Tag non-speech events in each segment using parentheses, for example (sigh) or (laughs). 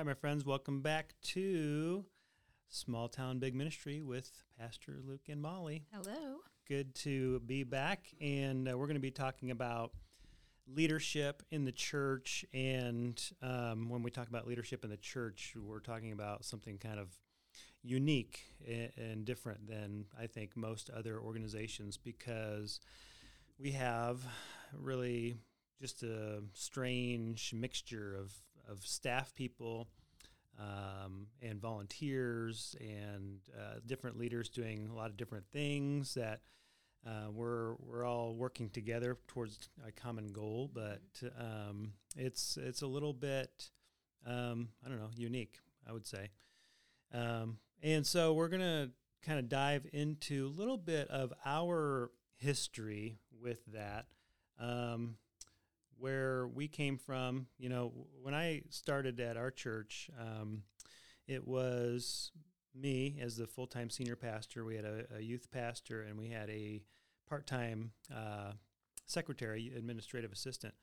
right, my friends, welcome back to Small Town Big Ministry with Pastor Luke and Molly. Hello. Good to be back, and uh, we're going to be talking about leadership in the church. And um, when we talk about leadership in the church, we're talking about something kind of unique and, and different than I think most other organizations because we have really just a strange mixture of, of staff people um, and volunteers and uh, different leaders doing a lot of different things that uh, we're we're all working together towards a common goal, but um, it's it's a little bit um, I don't know unique I would say, um, and so we're gonna kind of dive into a little bit of our history with that. Um, where we came from. You know, when I started at our church, um, it was me as the full time senior pastor. We had a, a, youth pastor and we had a part time uh, secretary, administrative assistant.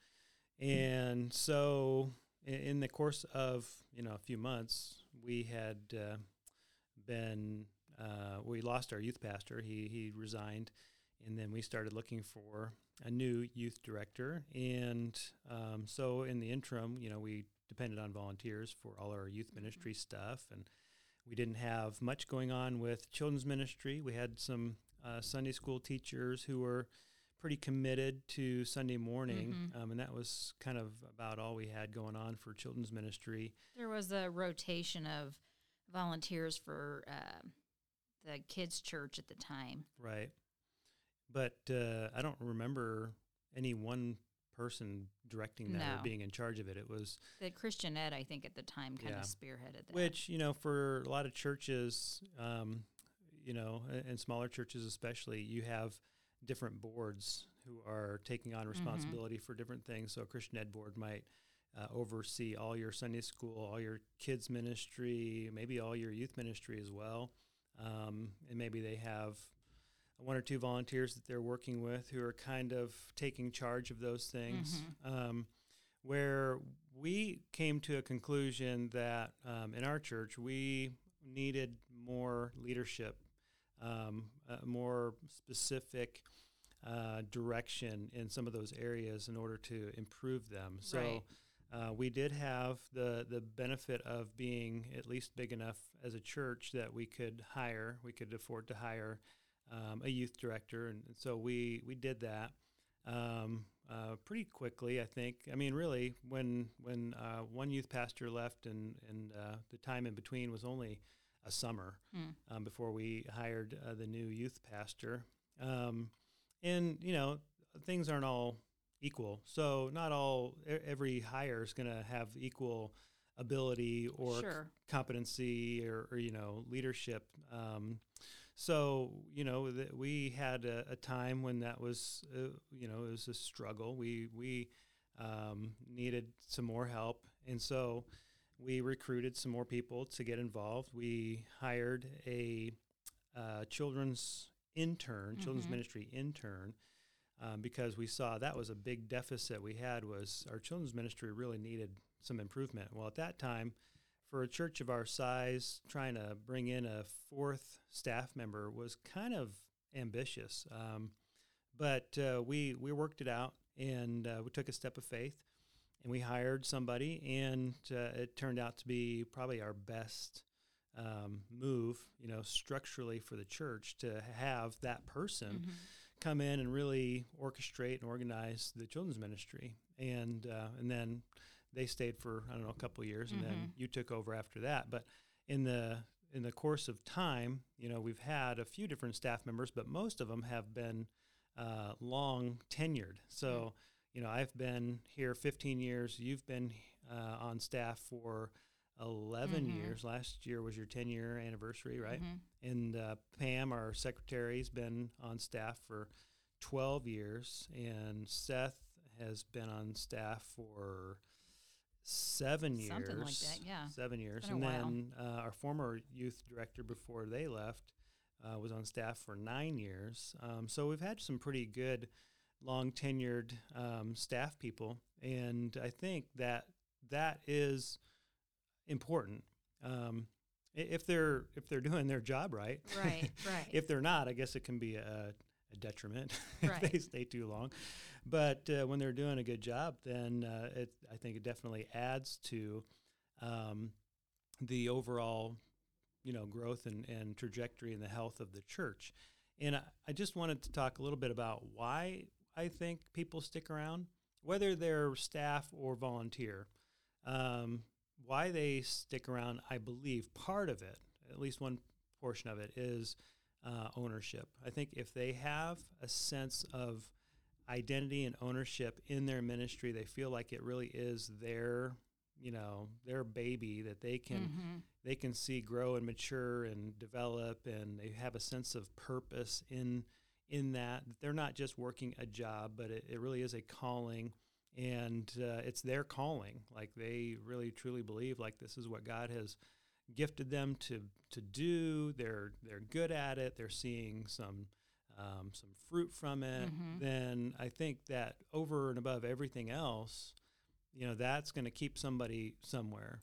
And so, in, the course of you know a few months, we had uh, been uh, we lost our youth pastor. He he resigned, and then we started looking for a new youth director. And um, so in the interim, you know, we depended on volunteers for all our youth mm-hmm. ministry stuff. And we didn't have much going on with children's ministry. We had some uh, Sunday school teachers who were pretty committed to Sunday morning, mm-hmm. um, and that was kind of about all we had going on for children's ministry. There was a rotation of volunteers for uh, the kids' church at the time. Right but uh, I don't remember any one person directing that no. or being in charge of it. It was the Christian Ed, I think, at the time kind yeah. of spearheaded that. Which you know, for a lot of churches, um, you know, and smaller churches especially, you have different boards who are taking on mm-hmm. responsibility mm-hmm. for different things. So a Christian Ed board might. Uh, oversee all your Sunday school, all your kids ministry, maybe all your youth ministry as well, um, and maybe they have one or two volunteers that they're working with who are kind of taking charge of those things. Mm-hmm. Um, where we came to a conclusion that um, in our church we needed more leadership, um, more specific uh, direction in some of those areas in order to improve them. So. Right. Uh, we did have the the benefit of being at least big enough as a church that we could hire, we could afford to hire um, a youth director, and, so we we did that um, uh, pretty quickly. I think. I mean, really, when when uh, one youth pastor left, and and uh, the time in between was only a summer mm. um, before we hired uh, the new youth pastor. Um, and you know, things aren't all equal. So not all every hire is going to have equal ability or sure. competency or, or, you know leadership. Um, so you know that we had a, a, time when that was uh, you know it was a struggle. We we um, needed some more help, and so we recruited some more people to get involved. We hired a uh, children's intern, mm-hmm. children's ministry intern. Um, because we saw that was a big deficit we had was our children's ministry really needed some improvement. Well, at that time, for a church of our size, trying to bring in a fourth staff member was kind of ambitious. Um, but uh, we we worked it out, and uh, we took a step of faith, and we hired somebody, and uh, it turned out to be probably our best um, move, you know, structurally for the church to have that person mm-hmm. come in and really orchestrate and organize the children's ministry, and uh, and then they stayed for I don't know a couple years, and mm-hmm. then you took over after that. But in the in the course of time, you know, we've had a few different staff members, but most of them have been uh, long tenured. So, mm-hmm. you know, I've been here 15 years. You've been uh, on staff for 11 mm-hmm. years. Last year was your 10 year anniversary, right? Mm-hmm. And uh, Pam, our secretary, has been on staff for 12 years, and Seth has been on staff for seven years. Something like that, yeah. Seven years. And then uh, our former youth director before they left uh, was on staff for nine years. Um, so we've had some pretty good, long tenured um, staff people. And I think that that is important. Um, if they're if they're doing their job right, right, right. (laughs) if they're not, I guess it can be a, a detriment (laughs) right. if they stay too long. But uh, when they're doing a good job, then uh, it, I think it definitely adds to um, the overall, you know, growth and, and trajectory and the health of the church. And I, I just wanted to talk a little bit about why I think people stick around, whether they're staff or volunteer. Um, why they stick around, I believe part of it, at least one portion of it, is uh, ownership. I think if they have a sense of identity and ownership in their ministry, they feel like it really is their, you know, their baby that they can mm-hmm. they can see grow and mature and develop, and they have a sense of purpose in in that. They're not just working a job, but it, it really is a calling and uh, it's their calling. Like they really truly believe like this is what God has gifted them to to do. They're they're good at it. They're seeing some um, some fruit from it. Mhm. Then I think that over and above everything else, you know, that's going to keep somebody somewhere.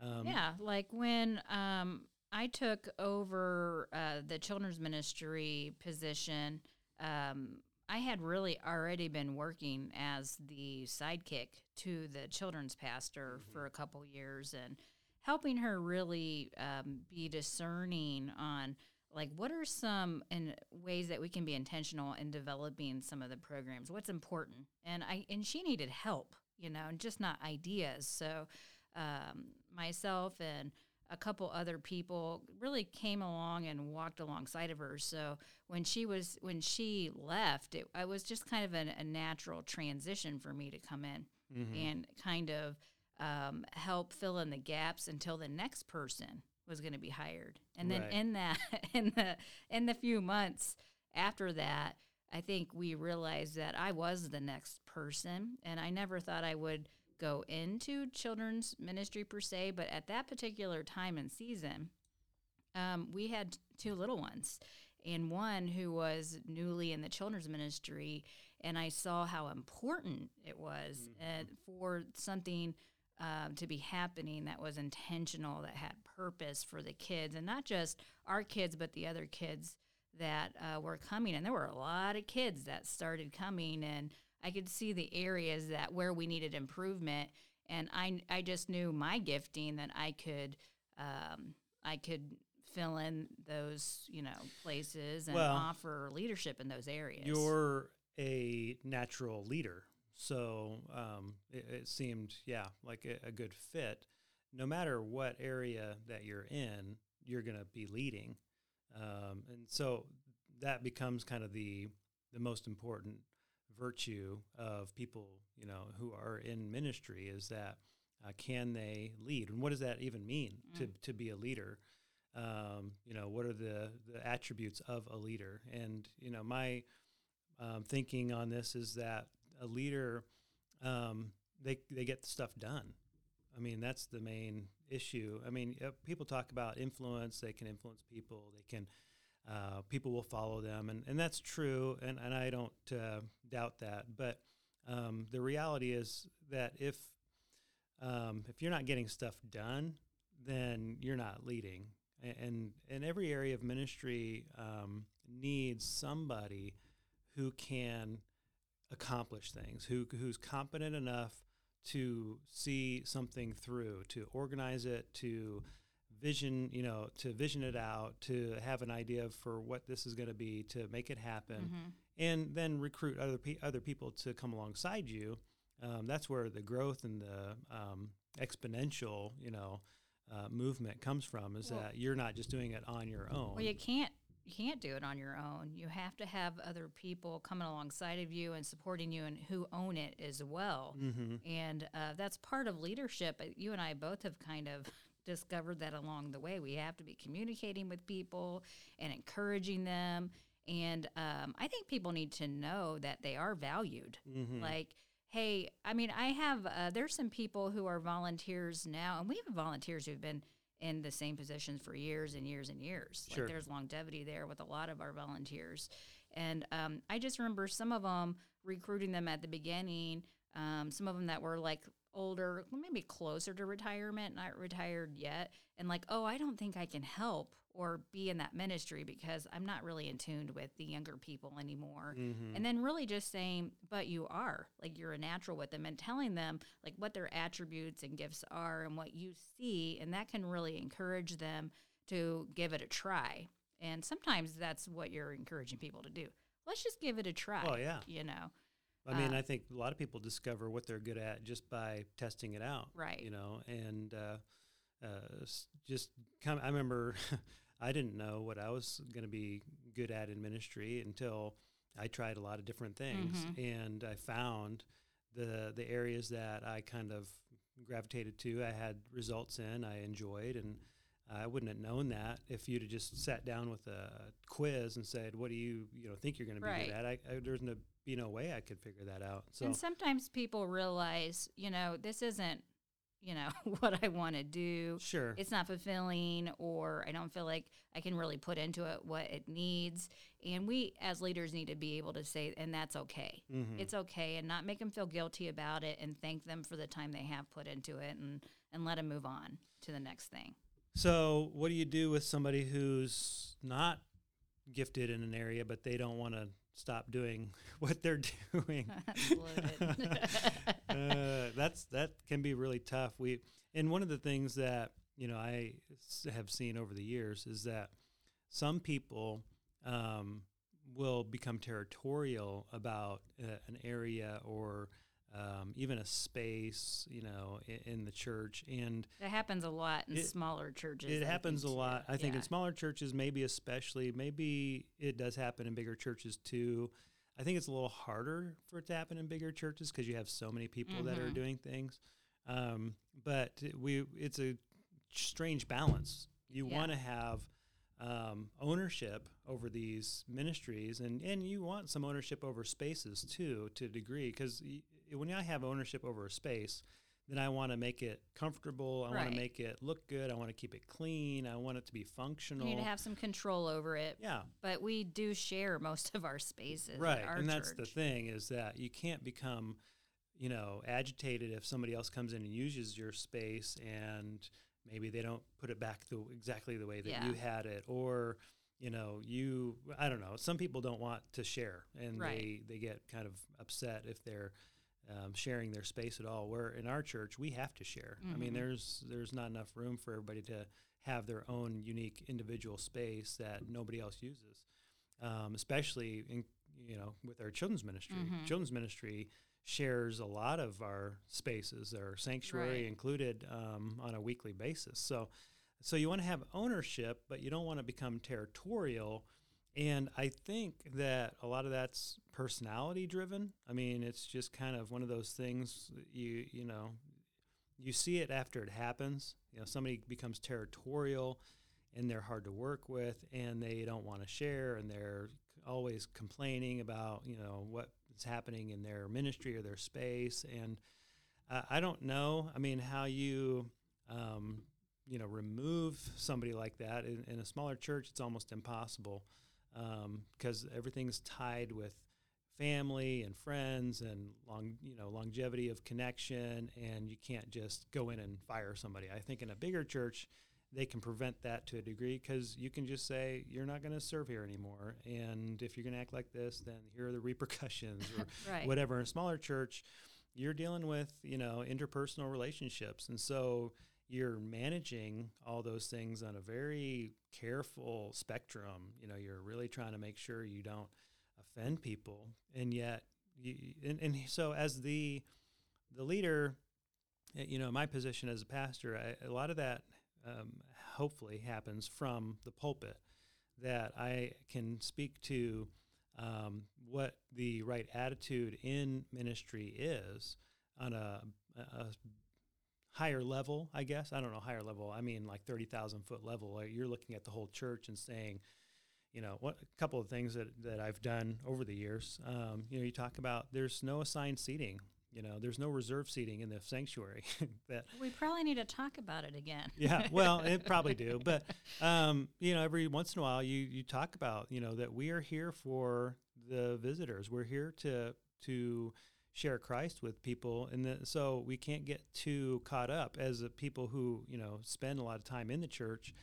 Um, yeah, like when um, I took over uh, the children's ministry position, um, I had really already been working as the sidekick to the children's pastor Mhm. for a couple years and helping her really um, be discerning on like what are some and ways that we can be intentional in developing some of the programs what's important and i and she needed help you know and just not ideas so um, myself and a couple other people really came along and walked alongside of her. So when she was when she left, it, it was just kind of a, a natural transition for me to come in mhm. and kind of um, help fill in the gaps until the next person was going to be hired. And then Right. in that (laughs) in the in the few months after that, I think we realized that I was the next person, and I never thought I would go into children's ministry per se, but at that particular time and season, um, we had two little ones, and one who was newly in the children's ministry, and I saw how important it was uh, for something um, to be happening that was intentional, that had purpose for the kids, and not just our kids, but the other kids that uh, were coming. And there were a lot of kids that started coming, and I could see the areas that where we needed improvement. And I, I just knew my gifting that I could, um, I could fill in those, you know, places and Well, offer leadership in those areas. You're a natural leader. So um, it, it seemed, yeah, like a, a good fit. No matter what area that you're in, you're going to be leading. Um, and so that becomes kind of the, the most important virtue of people, you know, who are in ministry is that uh, can they lead? And what does that even mean to, Mm. to be a leader? Um, you know, what are the, the attributes of a leader? And, you know, my um, thinking on this is that a leader, um, they, they get stuff done. I mean, that's the main issue. I mean, uh, people talk about influence, they can influence people, they can, uh, people will follow them, and, and that's true, and, and I don't uh, doubt that. But um, the reality is that if um, if you're not getting stuff done, then you're not leading. And and every area of ministry um, needs somebody who can accomplish things, who who's competent enough to see something through, to organize it, to vision, you know, to vision it out, to have an idea for what this is going to be, to make it happen, Mhm. and then recruit other pe- other people to come alongside you. Um, that's where the growth and the um, exponential, you know, uh, movement comes from. Is Well- that you're not just doing it on your own. Well, you can't you can't do it on your own. You have to have other people coming alongside of you and supporting you, and who own it as well. mm-hmm. And uh, that's part of leadership. You and I both have kind of discovered that along the way. We have to be communicating with people and encouraging them. And um, I think people need to know that they are valued. Mm-hmm. Like, hey, I mean, I have, uh, there's some people who are volunteers now, and we have volunteers who've been in the same positions for years and years and years. Sure. Like, there's longevity there with a lot of our volunteers. And um, I just remember some of them recruiting them at the beginning. Um, some of them that were like older, maybe closer to retirement, not retired yet, and like, oh, I don't think I can help or be in that ministry because I'm not really in tune with the younger people anymore. Mm-hmm. And then really just saying, but you are, like you're a natural with them and telling them like what their attributes and gifts are and what you see. And that can really encourage them to give it a try. And sometimes that's what you're encouraging people to do. Let's just give it a try. Oh, yeah. You know, I mean, Uh, I think a lot of people discover what they're good at just by testing it out. Right. You know, and uh, uh, s- just come. I remember (laughs) I didn't know what I was going to be good at in ministry until I tried a lot of different things, Mhm. and I found the the areas that I kind of gravitated to. I had results in. I enjoyed, and I wouldn't have known that if you'd have just sat down with a quiz and said, "What do you you know think you're going to be Right. good at?" I, I, there's no be no way I could figure that out. So and sometimes people realize, you know, this isn't, you know, (laughs) what I want to do. sure, It's not fulfilling, or I don't feel like I can really put into it what it needs. And we, as leaders, need to be able to say, and that's okay. Mhm. It's okay, and not make them feel guilty about it, and thank them for the time they have put into it, and and let them move on to the next thing. So, what do you do with somebody who's not gifted in an area, but they don't want to stop doing (laughs) what they're doing? (laughs) (laughs) Uh, that's that can be really tough. We and one of the things that you know I have seen over the years is that some people um, will become territorial about uh, an area or um, even a space, you know, in, in the church, and That happens a lot in It- smaller churches. it I happens a lot. I think Yeah. in smaller churches, maybe especially, maybe it does happen in bigger churches too. I think it's a little harder for it to happen in bigger churches because you have so many people that are Mhm. doing things. Um, but we, it's a strange balance. You Yeah. want to have um, ownership over these ministries, and and you want some ownership over spaces too, to a degree, because when I have ownership over a space, then I want to make it comfortable. I want to make it look good. I want to keep it clean. I want it to be functional. You need to have some control over it. yeah, But we do share most of our spaces. right. our And that's the thing is that you can't become, you know, agitated if somebody else comes in and uses your space and maybe they don't put it back the exactly the way that Yeah. you had it or you know you i don't know some people don't want to share and Right. they they get kind of upset if they're um, sharing their space at all where in our church we have to share i mean Mhm. there's there's not enough room for everybody to have their own unique individual space that nobody else uses um, especially in you know with our children's ministry Mhm. children's ministry shares a lot of our spaces our sanctuary Right. included um, on a weekly basis so so you want to have ownership but you don't want to become territorial and i think that a lot of that's personality driven. I mean it's just kind of one of those things you you know you see it after it happens. You know somebody becomes territorial and they're hard to work with and they don't want to share and they're always complaining about you know what is happening in their ministry or their space. And uh, i don't know i mean how you um, you know remove somebody like that in, in a smaller church it's almost impossible Um, because everything's tied with family and friends and long you know longevity of connection and you can't just go in and fire somebody i think in a bigger church they can prevent that to a degree because you can just say you're not going to serve here anymore and if you're going to act like this then here are the repercussions or (laughs) Right. whatever in a smaller church you're dealing with you know interpersonal relationships and so you're managing all those things on a very careful spectrum. You know you're really trying to make sure you don't offend people. And yet you, and, and so as the the leader uh, you know my position as a pastor I, a lot of that um, hopefully happens from the pulpit that i can speak to um, what the right attitude in ministry is on a, a higher level i guess. I don't know higher level i mean like 30000 foot level. Like you're looking at the whole church and saying you know what a couple of things that, that i've done over the years. Um, you know you talk about there's no assigned seating you know there's no reserve seating in the sanctuary (laughs) that We probably need to talk about it again. yeah well it (laughs) probably do but um, you know every once in a while you you talk about you know that we are here for the visitors. We're here to to share Christ with people, and the, so we can't get too caught up as a people who you know spend a lot of time in the church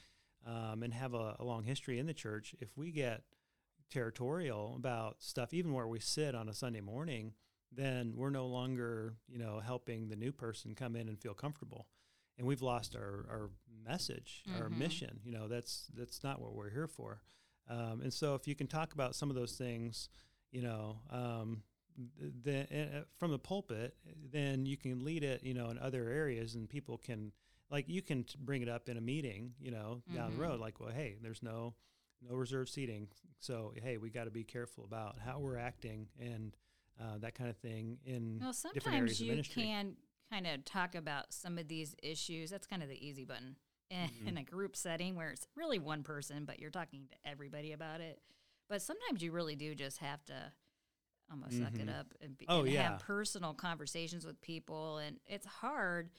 um, and have a, a long history in the church. If we get territorial about stuff, even where we sit on a Sunday morning, then we're no longer you know helping the new person come in and feel comfortable and we've lost our, our message, mm-hmm. our mission. You know, that's that's not what we're here for. Um, and so, if you can talk about some of those things, you know, um, then uh, from the pulpit, then you can lead it, you know, in other areas, and people can, like, you can bring it up in a meeting, you know, mm-hmm. down the road, mm-hmm. like, well, hey, there's no no reserved seating, so hey, we got to be careful about how we're acting and uh, that kind of thing in well, different areas of ministry. can kind of talk about some of these issues. That's kind of the easy button in, mm-hmm. in a group setting where it's really one person, but you're talking to everybody about it. But sometimes you really do just have to almost mm-hmm. suck it mm-hmm. up and, be, oh, and yeah. have personal conversations with people. And it's hard.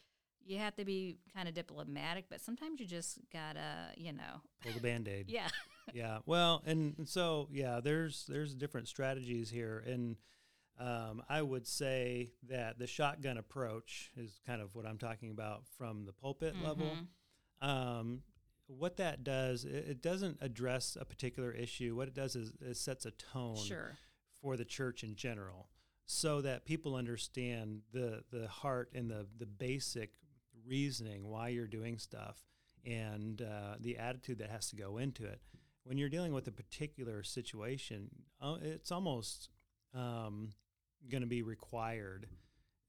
You have to be kind of diplomatic, but sometimes you just gotta, you know, pull the band aid. (laughs) yeah. yeah. Well, and so yeah, there's there's different strategies here, and um, I would say that the shotgun approach is kind of what I'm talking about from the pulpit mm-hmm. level. Um, what that does, it, it, doesn't address a particular issue. What it does is it sets a tone sure. For the church in general, so that people understand the the heart and the the basic reasoning why you're doing stuff and uh, the attitude that has to go into it. When you're dealing with a particular situation, uh, it's almost um, going to be required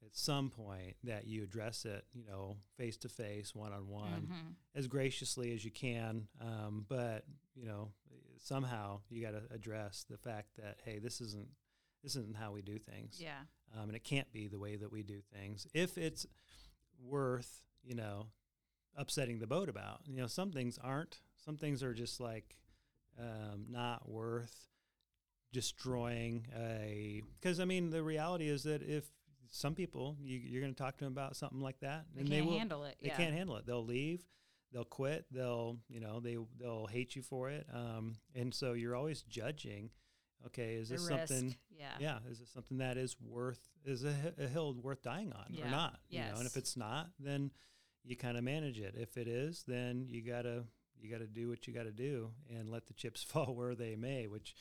at some point that you address it, you know, face to face, one on one, as graciously as you can. Um, but you know, somehow you got to address the fact that hey, this isn't this isn't how we do things. Yeah. Um, and it can't be the way that we do things if it's worth you know upsetting the boat about. You know, some things aren't. Some things are just like um, not worth destroying a because I mean the reality is that if some people you, are going to talk to them about something like that they and they will handle it. They yeah. can't handle it. They'll leave. They'll quit. They'll you know they they'll hate you for it. Um, and so you're always judging. Okay, is this something? Yeah. Yeah. Is this something that is worth is a, a hill worth dying on yeah. or not? Yes. You know, and if it's not, then you kind of manage it. If it is, then you gotta you gotta do what you gotta do and let the chips (laughs) fall where they may. Which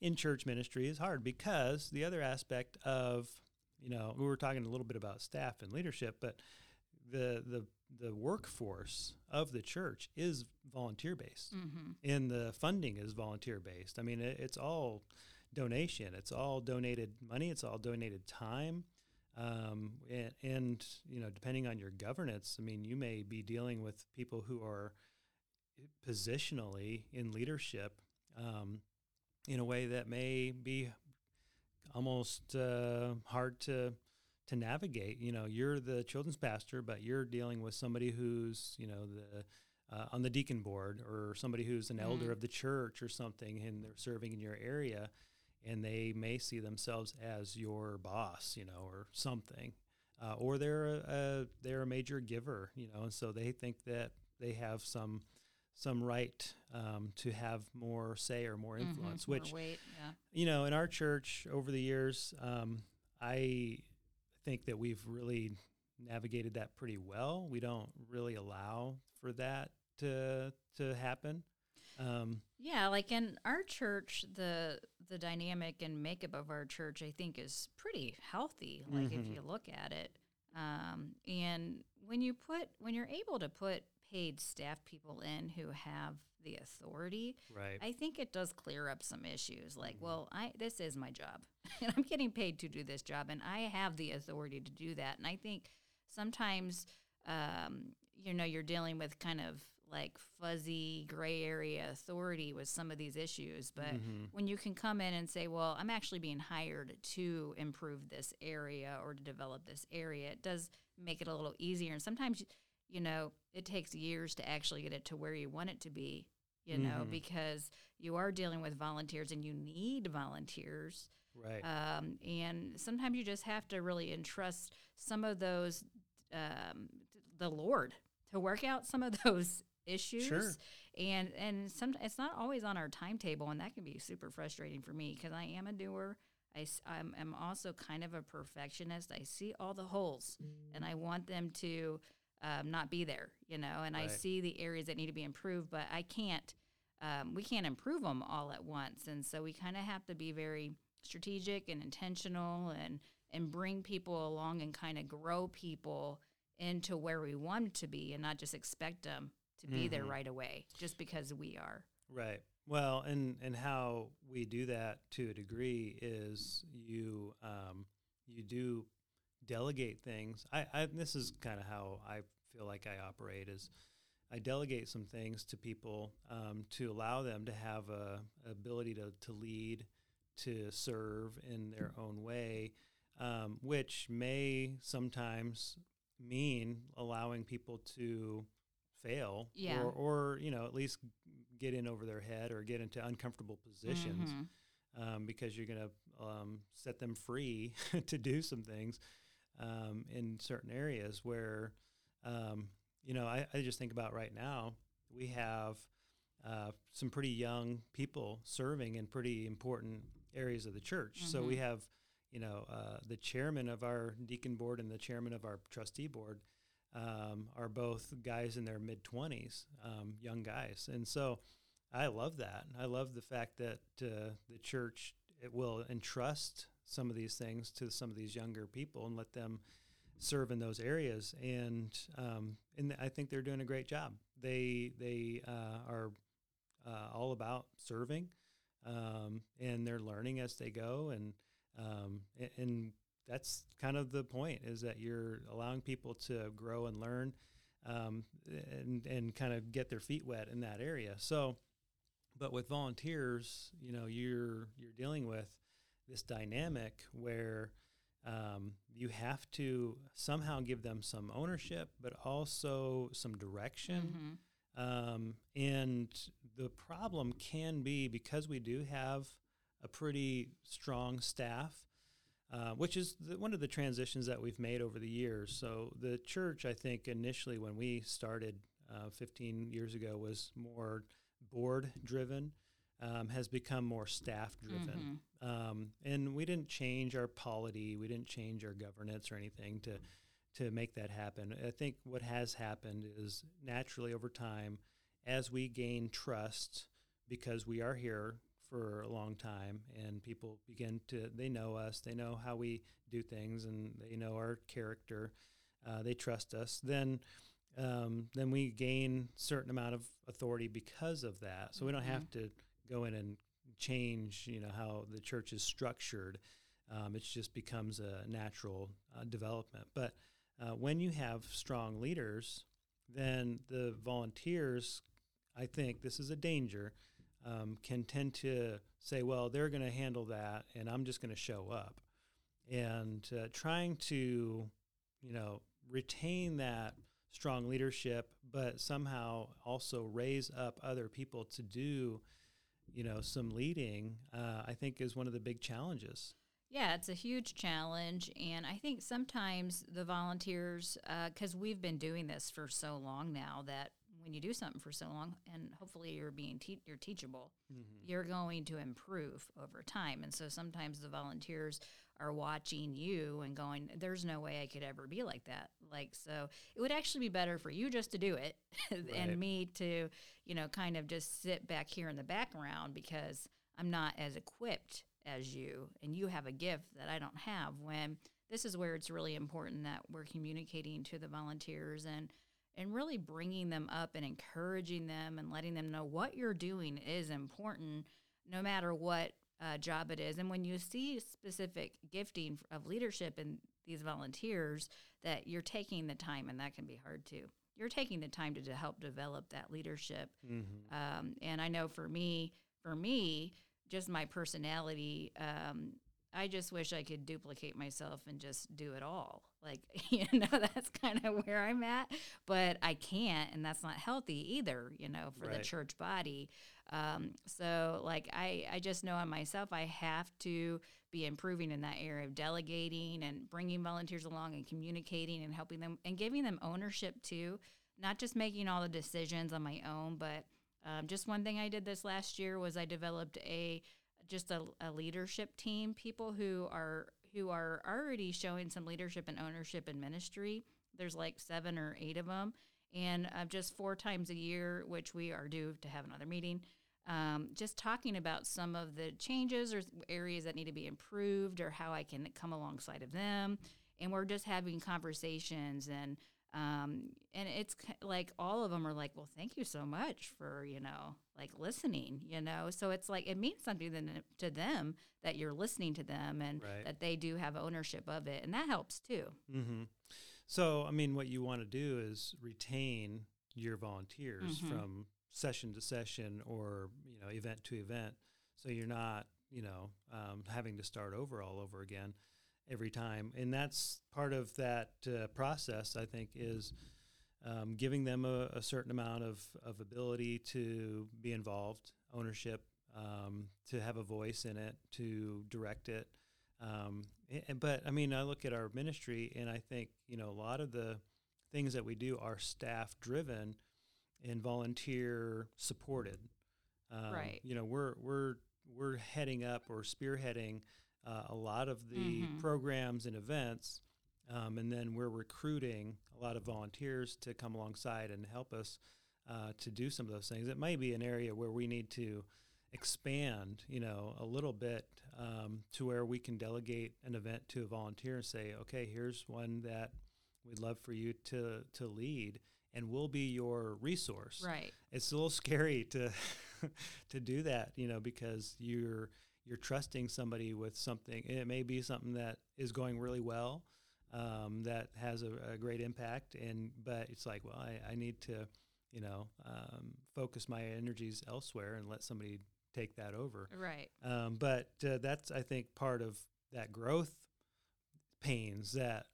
in church ministry is hard because the other aspect of you know we were talking a little bit about staff and leadership but the the the workforce of the church is volunteer based mm-hmm. and the funding is volunteer based i mean it, it's all donation. It's all donated money. It's all donated time. Um, and, and, you know depending on your governance i mean you may be dealing with people who are positionally in leadership um, in a way that may be almost uh, hard to to navigate. You know, you're the children's pastor, but you're dealing with somebody who's you know the uh, on the deacon board or somebody who's an mm-hmm. elder of the church or something, and they're serving in your area, and they may see themselves as your boss, you know, or something. Uh, or they're a, a, they're a major giver, you know, and so they think that they have some some right um, to have more say or more mm-hmm. influence. Mm-hmm, which, weight, yeah. you know, in our church over the years, um, I think that we've really navigated that pretty well. We don't really allow for that to to happen. Um, yeah, like in our church, the the dynamic and makeup of our church, I think, is pretty healthy. Like mm-hmm. if you look at it, um, and when you put when you're able to put paid staff people in who have the authority, right. I think it does clear up some issues. Like, mm-hmm. well, I this is my job, (laughs) and I'm getting paid to do this job, and I have the authority to do that. And I think sometimes, um, you know, you're dealing with kind of like fuzzy gray area authority with some of these issues. But mm-hmm. when you can come in and say, well, I'm actually being hired to improve this area or to develop this area, it does make it a little easier. And sometimes you know, it takes years to actually get it to where you want it to be, you mm-hmm. know, because you are dealing with volunteers and you need volunteers. Right. Um, and sometimes you just have to really entrust some of those, um, the Lord to work out some of (laughs) those issues. Sure. And and some it's not always on our timetable, and that can be super frustrating for me because I am a doer. I, am I'm also kind of a perfectionist. I see all the holes and I want them to um, not be there, you know, and right. I see the areas that need to be improved, but I can't, um, we can't improve them all at once. And so we kind of have to be very strategic and intentional and, and bring people along and kind of grow people into where we want to be and not just expect them to be mm-hmm. there right away just because we are. Right. Well, and and how we do that to a degree is you um, you do delegate things. I, I this is kind of how I feel like I operate is I delegate some things to people um, to allow them to have a ability to to lead, to serve in their own way, um, which may sometimes mean allowing people to fail yeah. or, or you know at least get in over their head or get into uncomfortable positions mm-hmm. um, because you're going to um, set them free (laughs) to do some things um, in certain areas where, um, you know, I, I, just think about right now, we have uh, some pretty young people serving in pretty important areas of the church. Mm-hmm. So we mm-hmm. have, you know, uh, the chairman of our deacon board and the chairman of our trustee board um, are both guys in their mid 20s, um, young guys. And so I love that. I love the fact that uh, the church it will entrust some of these things to some of these younger people and let them serve in those areas. And um, and I think they're doing a great job. They they uh, are uh, all about serving, um, and they're learning as they go. And um, and that's kind of the point is that you're allowing people to grow and learn um, and, and kind of get their feet wet in that area. So, but with volunteers, you know, you're, you're dealing with this dynamic where um, you have to somehow give them some ownership, but also some direction. Mm-hmm. Um, and the problem can be because we do have a pretty strong staff uh, which is the, one of the transitions that we've made over the years. So the church, I think, initially when we started uh, 15 years ago, was more board driven. Um, has become more staff driven, mm-hmm. um, and we didn't change our polity, we didn't change our governance or anything to to make that happen. I think what has happened is naturally over time, as we gain trust, because we are here for a long time and people begin to they know us they know how we do things and they know our character uh, they trust us then um, then we gain certain amount of authority because of that so we don't have mm-hmm. to go in and change you know how the church is structured um, it just becomes a natural uh, development but uh, when you have strong leaders then the volunteers i think this is a danger um, can tend to say, well, they're going to handle that and I'm just going to show up. And uh, trying to, you know, retain that strong leadership, but somehow also raise up other people to do, you know, some leading, uh, I think is one of the big challenges. Yeah, it's a huge challenge. And I think sometimes the volunteers, because uh, we've been doing this for so long now, that when you do something for so long and hopefully you're being te- you're teachable mm-hmm. you're going to improve over time and so sometimes the volunteers are watching you and going there's no way i could ever be like that like so it would actually be better for you just to do it (laughs) right. and me to you know kind of just sit back here in the background because i'm not as equipped as you and you have a gift that i don't have when this is where it's really important that we're communicating to the volunteers and and really bringing them up and encouraging them and letting them know what you're doing is important no matter what uh, job it is. And when you see specific gifting of leadership in these volunteers, that you're taking the time, and that can be hard too. You're taking the time to, to help develop that leadership. Mm-hmm. Um, and I know for me, for me, just my personality, um, I just wish I could duplicate myself and just do it all. Like, (laughs) you know, that's kind of where I'm at, but I can't, and that's not healthy either, you know, for right. the church body. Um, so, like, I, I just know in myself, I have to be improving in that area of delegating and bringing volunteers along and communicating and helping them and giving them ownership too, not just making all the decisions on my own, but um, just one thing I did this last year was I developed a just a, a leadership team, people who are who are already showing some leadership and ownership in ministry. There's like seven or eight of them, and uh, just four times a year, which we are due to have another meeting. Um, just talking about some of the changes or areas that need to be improved, or how I can come alongside of them, and we're just having conversations and um, and it's like all of them are like, well, thank you so much for, you know, like listening, you know? So it's like, it means something to them that you're listening to them and right. that they do have ownership of it. And that helps too. Mm-hmm. So, I mean, what you want to do is retain your volunteers mm-hmm. from session to session or, you know, event to event. So you're not, you know, um, having to start over all over again every time. And that's part of that uh, process, I think, is um, giving them a, a, certain amount of, of ability to be involved, ownership, um, to have a voice in it, to direct it. Um, and, but I mean, I look at our ministry and I think, you know, a lot of the things that we do are staff driven and volunteer supported. Um, right. You know, we're, we're, we're heading up or spearheading uh, a lot of the mm-hmm. programs and events. Um, and then we're recruiting a lot of volunteers to come alongside and help us uh, to do some of those things. It may be an area where we need to expand, you know, a little bit um, to where we can delegate an event to a volunteer and say, okay, here's one that we'd love for you to to lead, and we'll be your resource. Right. It's a little scary to (laughs) to do that, you know, because you're you're trusting somebody with something. It may be something that is going really well, um, that has a, a, great impact, and but it's like, well, I, I need to, you know, um, focus my energies elsewhere and let somebody take that over. Right. Um, but uh, that's I think part of that growth pains that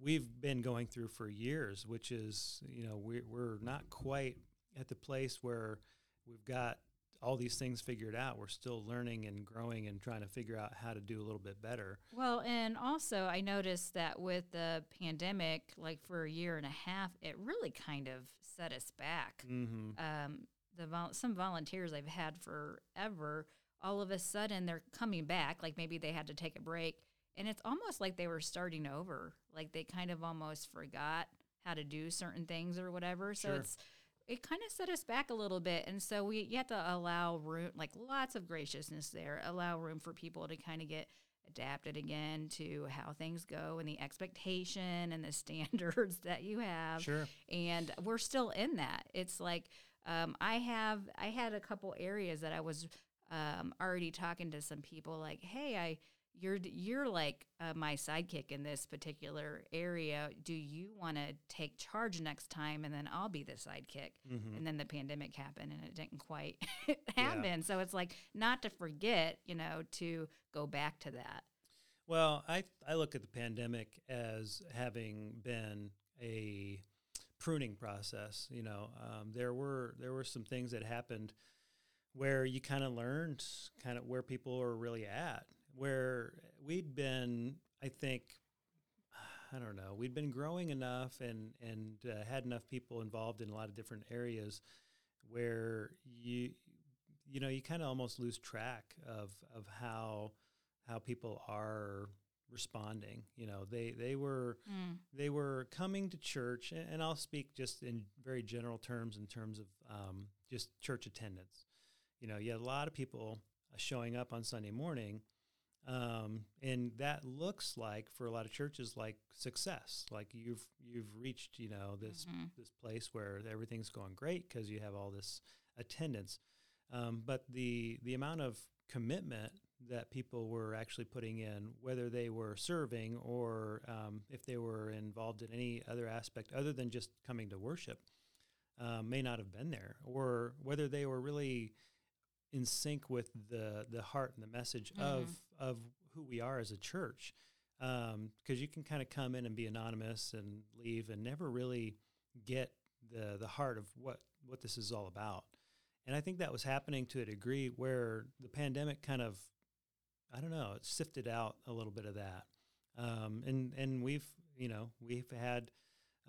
we've been going through for years, which is you know we, we're not quite at the place where we've got all these things figured out. We're still learning and growing and trying to figure out how to do a little bit better. Well, and also I noticed that with the pandemic, like for a year and a half, it really kind of set us back. Mm-hmm. Um, the vol- some volunteers I've had forever, all of a sudden they're coming back. Like maybe they had to take a break, and it's almost like they were starting over. Like they kind of almost forgot how to do certain things or whatever. So sure. it's it kind of set us back a little bit. And so we you have to allow room, like lots of graciousness there, allow room for people to kind of get adapted again to how things go and the expectation and the (laughs) standards that you have. Sure. And we're still in that. It's like um, I have, I had a couple areas that I was um, already talking to some people like, hey, I, you're you're like uh, my sidekick in this particular area. Do you want to take charge next time, and then I'll be the sidekick? Mm-hmm. And then the pandemic happened, and it didn't quite (laughs) happen. Yeah. So it's like not to forget, you know, to go back to that. Well, I I look at the pandemic as having been a pruning process. You know, um, there were there were some things that happened where you kind of learned kind of where people are really at where we'd been, I think, I don't know, we'd been growing enough and and uh, had enough people involved in a lot of different areas where you you know you kind of almost lose track of of how how people are responding you know they they were mm. they were coming to church and i'll speak just in very general terms in terms of um, just church attendance you know you had a lot of people showing up on sunday morning um, and that looks like for a lot of churches like success. Like you've you've reached you know this mm-hmm. this place where everything's going great because you have all this attendance. Um, but the the amount of commitment that people were actually putting in whether they were serving or um, if they were involved in any other aspect other than just coming to worship um, may not have been there. Or whether they were really in sync with the the heart and the message mm-hmm. of of who we are as a church. Because um, you can kind of come in and be anonymous and leave and never really get the the heart of what what this is all about. And i think that was happening to a degree where the pandemic kind of i don't know it sifted out a little bit of that. Um, and and we've you know we've had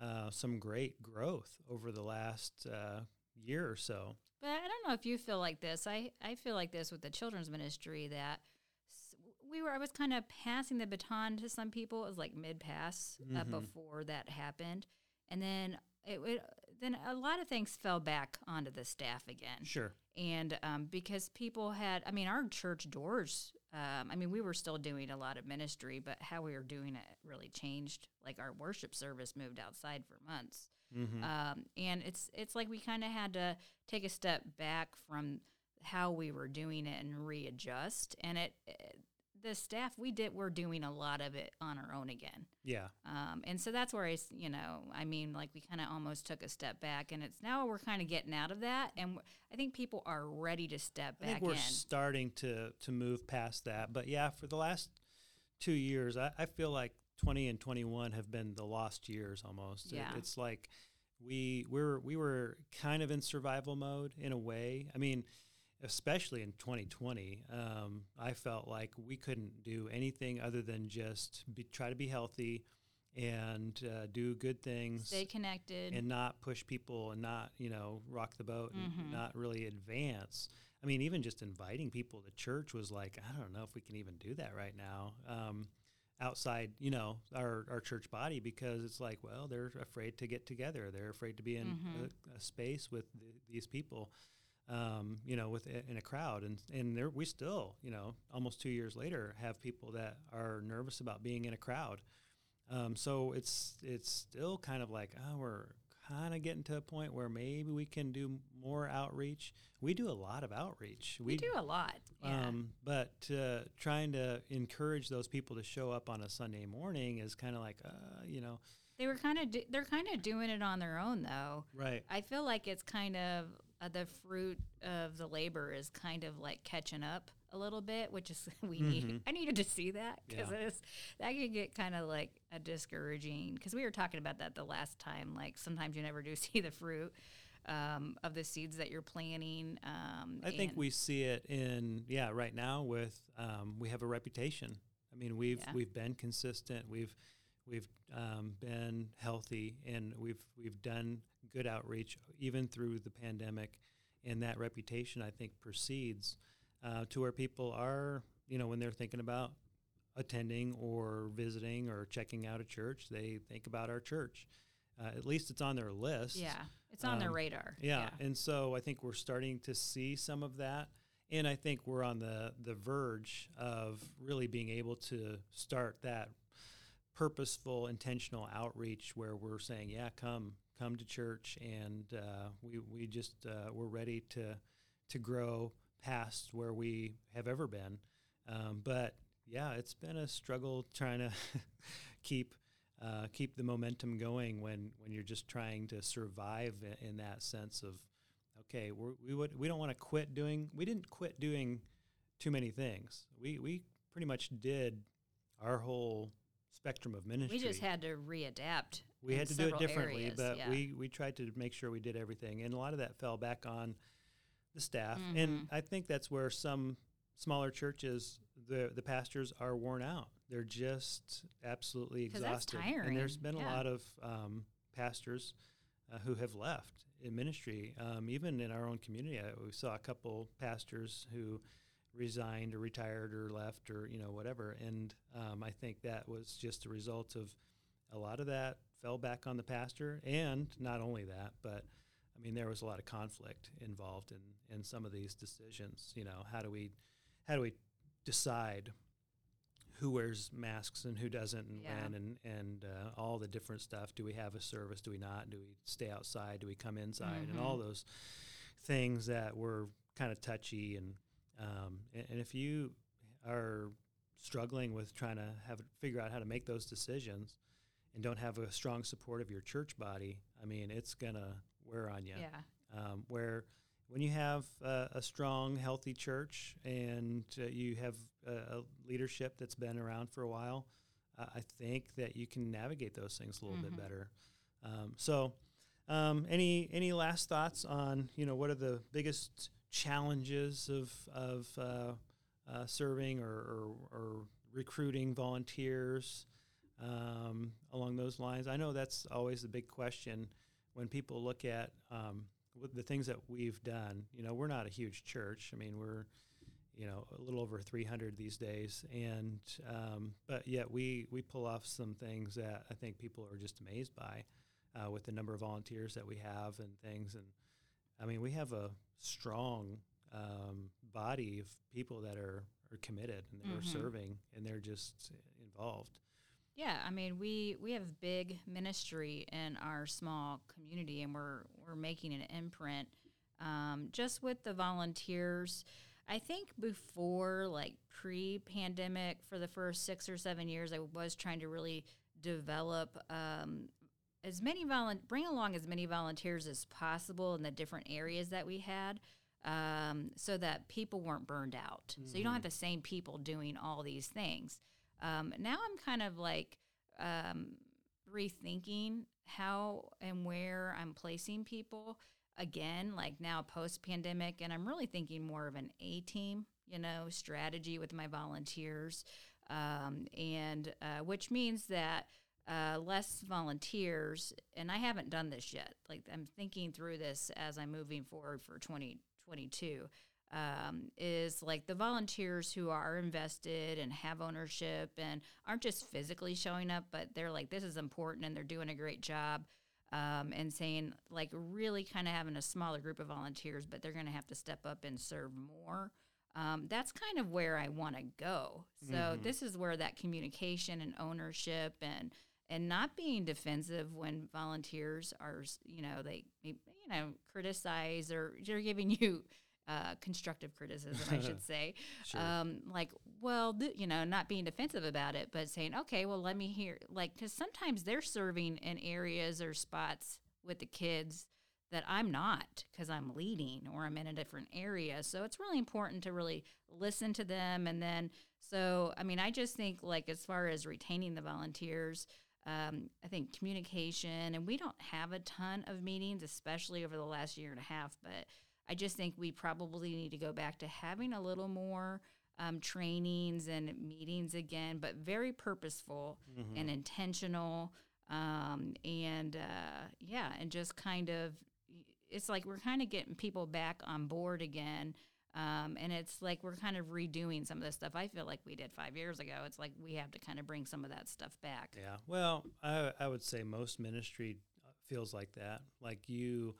uh, some great growth over the last uh, year or so But I don't know if you feel like this. I, I feel like this with the children's ministry that we were I was kind of passing the baton to some people. It was like mid pass uh, Mhm. before that happened, and then it would then a lot of things fell back onto the staff again. Sure. And um, because people had, I mean, our church doors. Um, I mean, we were still doing a lot of ministry, but how we were doing it really changed. Like our worship service moved outside for months hmm um, and it's it's like we kind of had to take a step back from how we were doing it and readjust. And it, it the staff we did we're doing a lot of it on our own again. yeah. Um, and so that's where I, you know, I mean, like we kind of almost took a step back, and it's now we're kind of getting out of that, and I think people are ready to step I back think we're in. starting to to move past that. But yeah, for the last two years, I, I feel like 20 and 21 have been the lost years almost. It- Yeah. it's like we we're we were kind of in survival mode in a way. I mean, especially in 2020, um, I felt like we couldn't do anything other than just be, try to be healthy and uh, do good things Stay connected. and not push people and not you know rock the boat and Mhm. not really advance i mean even just inviting people to church was like i don't know if we can even do that right now um, outside you know our, our church body because it's like well they're afraid to get together. They're afraid to be in Mhm. a, a space with th- these people um, you know with in a crowd. And and there we still you know almost two years later have people that are nervous about being in a crowd. Um, so it's it's still kind of like oh, we're kind of getting to a point where maybe we can do more outreach. We do a lot of outreach. we, do a lot. Yeah. Um, but uh, trying to encourage those people to show up on a Sunday morning is kind of like, uh, you know, they were kind of do- they're kind of doing it on their own though. right. I feel like it's kind of uh, the fruit of the labor is kind of like catching up a little bit, which is (laughs) we need. Mhm. I needed to see that because Yeah. it's that can get kind of like a discouraging. Because we were talking about that the last time. Like sometimes you never do (laughs) see the fruit um, of the seeds that you're planting. Um, I think we see it in yeah right now with um, we have a reputation. I mean we've Yeah. we've been consistent. We've we've um, been healthy and we've we've done good outreach even through the pandemic, and that reputation I think proceeds uh, to where people are you know when they're thinking about attending or visiting or checking out a church, they think about our church. Uh, at least it's on their list. yeah, it's on their um, radar. Yeah. And so I think we're starting to see some of that. And I think we're on the, the verge of really being able to start that purposeful, intentional outreach where we're saying, yeah, come, come to church. And uh, we, we just, uh, we're ready to, to grow past where we have ever been. Um, but yeah, it's been a struggle trying to (laughs) keep uh, keep the momentum going when when you're just trying to survive in that sense of okay we're, we would we don't want to quit doing we didn't quit doing too many things we we pretty much did our whole spectrum of ministry we just had to readapt. we had to do it differently areas, but yeah. we we tried to make sure we did everything and a lot of that fell back on the staff and Mhm. i think that's where some smaller churches the the pastors are worn out. They're just absolutely exhausted. And there's been a lot of um, pastors uh, who have left in ministry um, even in our own community. I, we saw a couple pastors who resigned or retired or left or you know whatever. And um, i think that was just a result of a lot of that fell back on the pastor. And not only that but i mean there was a lot of conflict involved in in some of these decisions you know how do we how do we decide who wears masks and who doesn't and Yeah. when and and uh, all the different stuff? Do we have a service? Do we not? Do we stay outside? Do we come inside? And all Mhm. those things that were kind of touchy and um, and, and if you are struggling with trying to have figure out how to make those decisions and don't have a strong support of your church body, I mean, it's gonna wear on you. yeah. Um, where when you have uh, a strong, healthy church and uh, you have a, a leadership that's been around for a while, uh, I think that you can navigate those things a little Mhm. bit better. Um, so, um, any any last thoughts on you know what are the biggest challenges of of uh, uh, serving or, or, or recruiting volunteers um, along those lines? I know that's always the big question when people look at um, the things that we've done, you know, we're not a huge church. I mean, we're you know a little over 300 these days, and um, but yet we we pull off some things that I think people are just amazed by uh, with the number of volunteers that we have and things. And I mean, we have a strong um, body of people that are are committed and they're Mhm. serving and they're just involved. Yeah, I mean, we we have big ministry in our small community, and we're we're making an imprint um, just with the volunteers. I think before, like pre-pandemic, for the first six or seven years, I was trying to really develop um, as many volun bring along as many volunteers as possible in the different areas that we had. Um, so that people weren't burned out. So you don't have the same people doing all these things. Um, now I'm kind of like um, rethinking how and where I'm placing people again, like now post pandemic. And I'm really thinking more of an A team, you know, strategy with my volunteers. Um, and uh, which means that uh, less volunteers, and I haven't done this yet. Like I'm thinking through this as I'm moving forward for 2022 um, is like the volunteers who are invested and have ownership and aren't just physically showing up, but they're like, this is important and they're doing a great job. Um, and saying, like, really kind of having a smaller group of volunteers, but they're going to have to step up and serve more. Um, that's kind of where I want to go. So, this is where that communication and ownership and and not being defensive when volunteers are, you know, they, you know, criticize or they're giving (laughs) you uh, constructive criticism, I should (laughs) say. Sure. Um, like, well, th- you know, not being defensive about it, but saying, okay, well, let me hear, like, because sometimes they're serving in areas or spots with the kids that I'm not because I'm leading or I'm in a different area. So it's really important to really listen to them. And then, so, I mean, I just think, like, as far as retaining the volunteers, um, I think communication, and we don't have a ton of meetings, especially over the last year and a half, but I just think we probably need to go back to having a little more um, trainings and meetings again, but very purposeful and intentional. Um, and uh, yeah, and just kind of, it's like we're kind of getting people back on board again. Um, and it's like we're kind of redoing some of the stuff I feel like we did five years ago. It's like we have to kind of bring some of that stuff back. Yeah. Well, I I would say most ministry uh, feels like that. Like you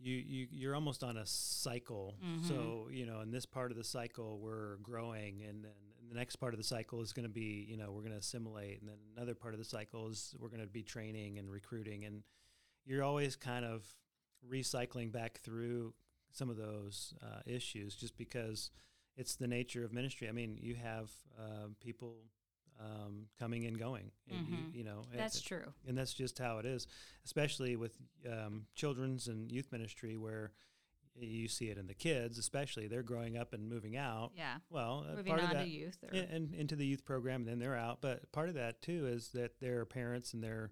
you you you're almost on a cycle. So, you know, in this part of the cycle we're growing and then the next part of the cycle is going to be, you know, we're going to assimilate and then another part of the cycle is we're going to be training and recruiting and you're always kind of recycling back through some of those uh, issues just because it's the nature of ministry. I mean, you have uh, people um, coming and going, and Mhm. you, you know, and- That's true. and that's just how it is, especially with um, children's and youth ministry, where you see it in the kids, especially they're growing up and moving out. Yeah. Well, uh, Moving part on of that, to youth. Or, and, and into the youth program, and then they're out. But part of that too is that their parents and their,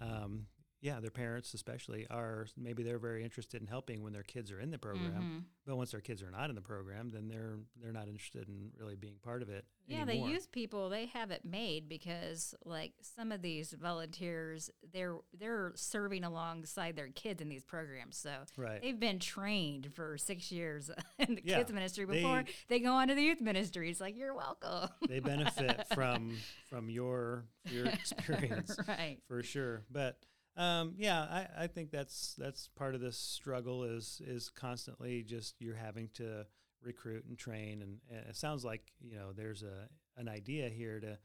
um, yeah, their parents especially are maybe they're very interested in helping when their kids are in the program. Mhm. But once their kids are not in the program, then they're they're not interested in really being part of it. Yeah, anymore. the youth people they have it made because like some of these volunteers they're they're serving alongside their kids in these programs. So right. they've been trained for six years (laughs) in the Yeah, kids ministry before they- they, go on to the youth ministry. It's like you're welcome. they benefit (laughs) from from your your (laughs) experience. right. for sure. But um, yeah, I, I think that's that's part of this struggle is is constantly just you're having to recruit and train, and, and it sounds like you know there's a an idea here to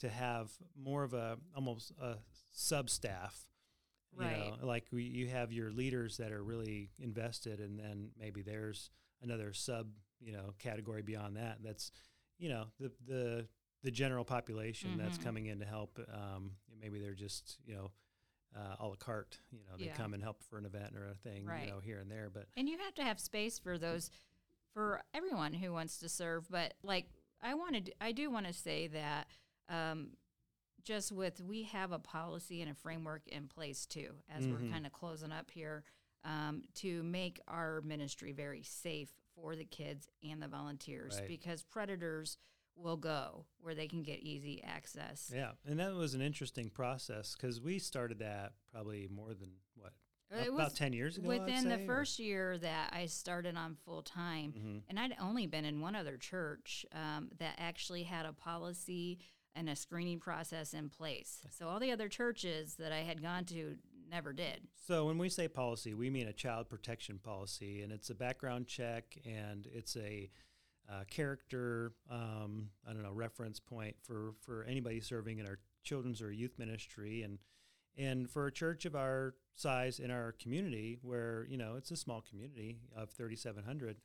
to have more of a almost a sub staff. You Right. know, like we, you have your leaders that are really invested, and then maybe there's another sub, you know, category beyond that. That's, you know, the the the general population that's Mhm. coming in to help. Um, maybe they're just, you know, uh, a la carte. You know, they Yeah. come and help for an event or a thing, Right. you know, here and there. But And you have to have space for those for everyone who wants to serve. But like I wanted, I do want to say that um, just with we have a policy and a framework in place too, as we're Mhm. kind of closing up here, um, to make our ministry very safe for the kids and the volunteers Right. because predators will go where they can get easy access. yeah, and that was an interesting process because we started that probably more than what It about was 10 years ago. Within the say, or- first year that I started on full time, Mhm. and I'd only been in one other church um, that actually had a policy and a screening process in place. So all the other churches that I had gone to never did. So when we say policy, we mean a child protection policy, and it's a background check, and it's a uh, character, um, I don't know, reference point for for anybody serving in our children's or youth ministry, and and for a church of our size in our community, where you know it's a small community of 3,700.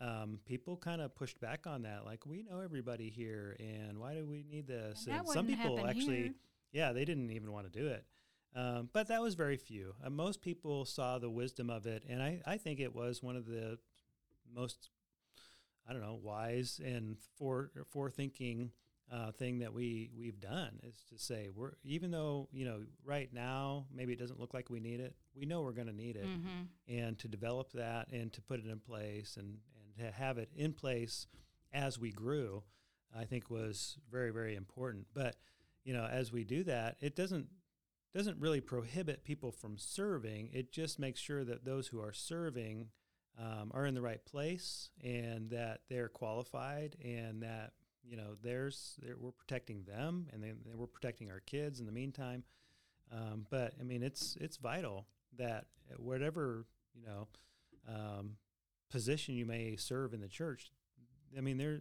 Um, people kind of pushed back on that, like we know everybody here, and why do we need this? And that some people actually, here. yeah, they didn't even want to do it. Um, but that was very few. Uh, most people saw the wisdom of it, and I, I think it was one of the most, I don't know, wise and fore forethinking uh, thing that we we've done is to say we're even though you know right now maybe it doesn't look like we need it, we know we're going to need it, Mm-hmm. and to develop that and to put it in place and and to have it in place as we grew, I think was very very important. But you know, as we do that, it doesn't doesn't really prohibit people from serving. It just makes sure that those who are serving um, are in the right place and that they're qualified and that you know there's there, we're protecting them and then we're protecting our kids in the meantime. Um, but I mean, it's it's vital that whatever you know um, position you may serve in the church, I mean, there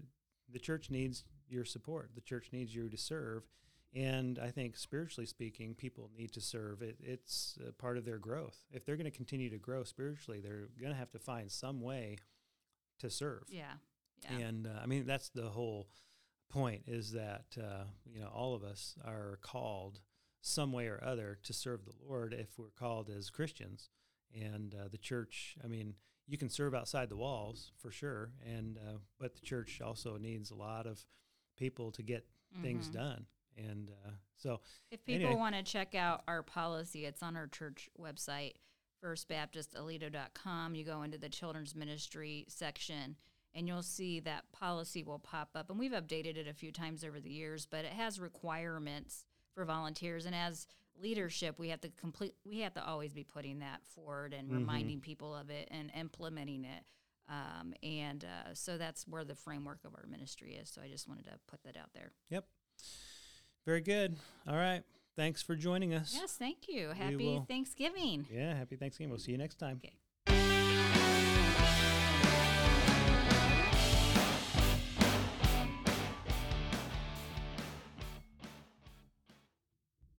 the church needs your support. The church needs you to serve, and I think spiritually speaking, people need to serve. It, it's a part of their growth. If they're going to continue to grow spiritually, they're going to have to find some way to serve. Yeah. Yeah. And uh, I mean, that's the whole point is that, uh, you know, all of us are called some way or other to serve the Lord if we're called as Christians. And uh, the church, I mean, you can serve outside the walls for sure. And, uh, but the church also needs a lot of people to get things Mhm. done. And uh, so, If people Anyway. want to check out our policy, it's on our church website, firstbaptistalito.com. You go into the children's ministry section and you'll see that policy will pop up. And we've updated it a few times over the years, but it has requirements for volunteers. And as leadership, we have to complete, we have to always be putting that forward and Mhm. reminding people of it and implementing it. Um, and uh, so that's where the framework of our ministry is. So I just wanted to put that out there. yep. Very good. All right. Thanks for joining us. Yes, thank you. Happy Thanksgiving. Yeah. Happy Thanksgiving. We'll see you next time. Okay.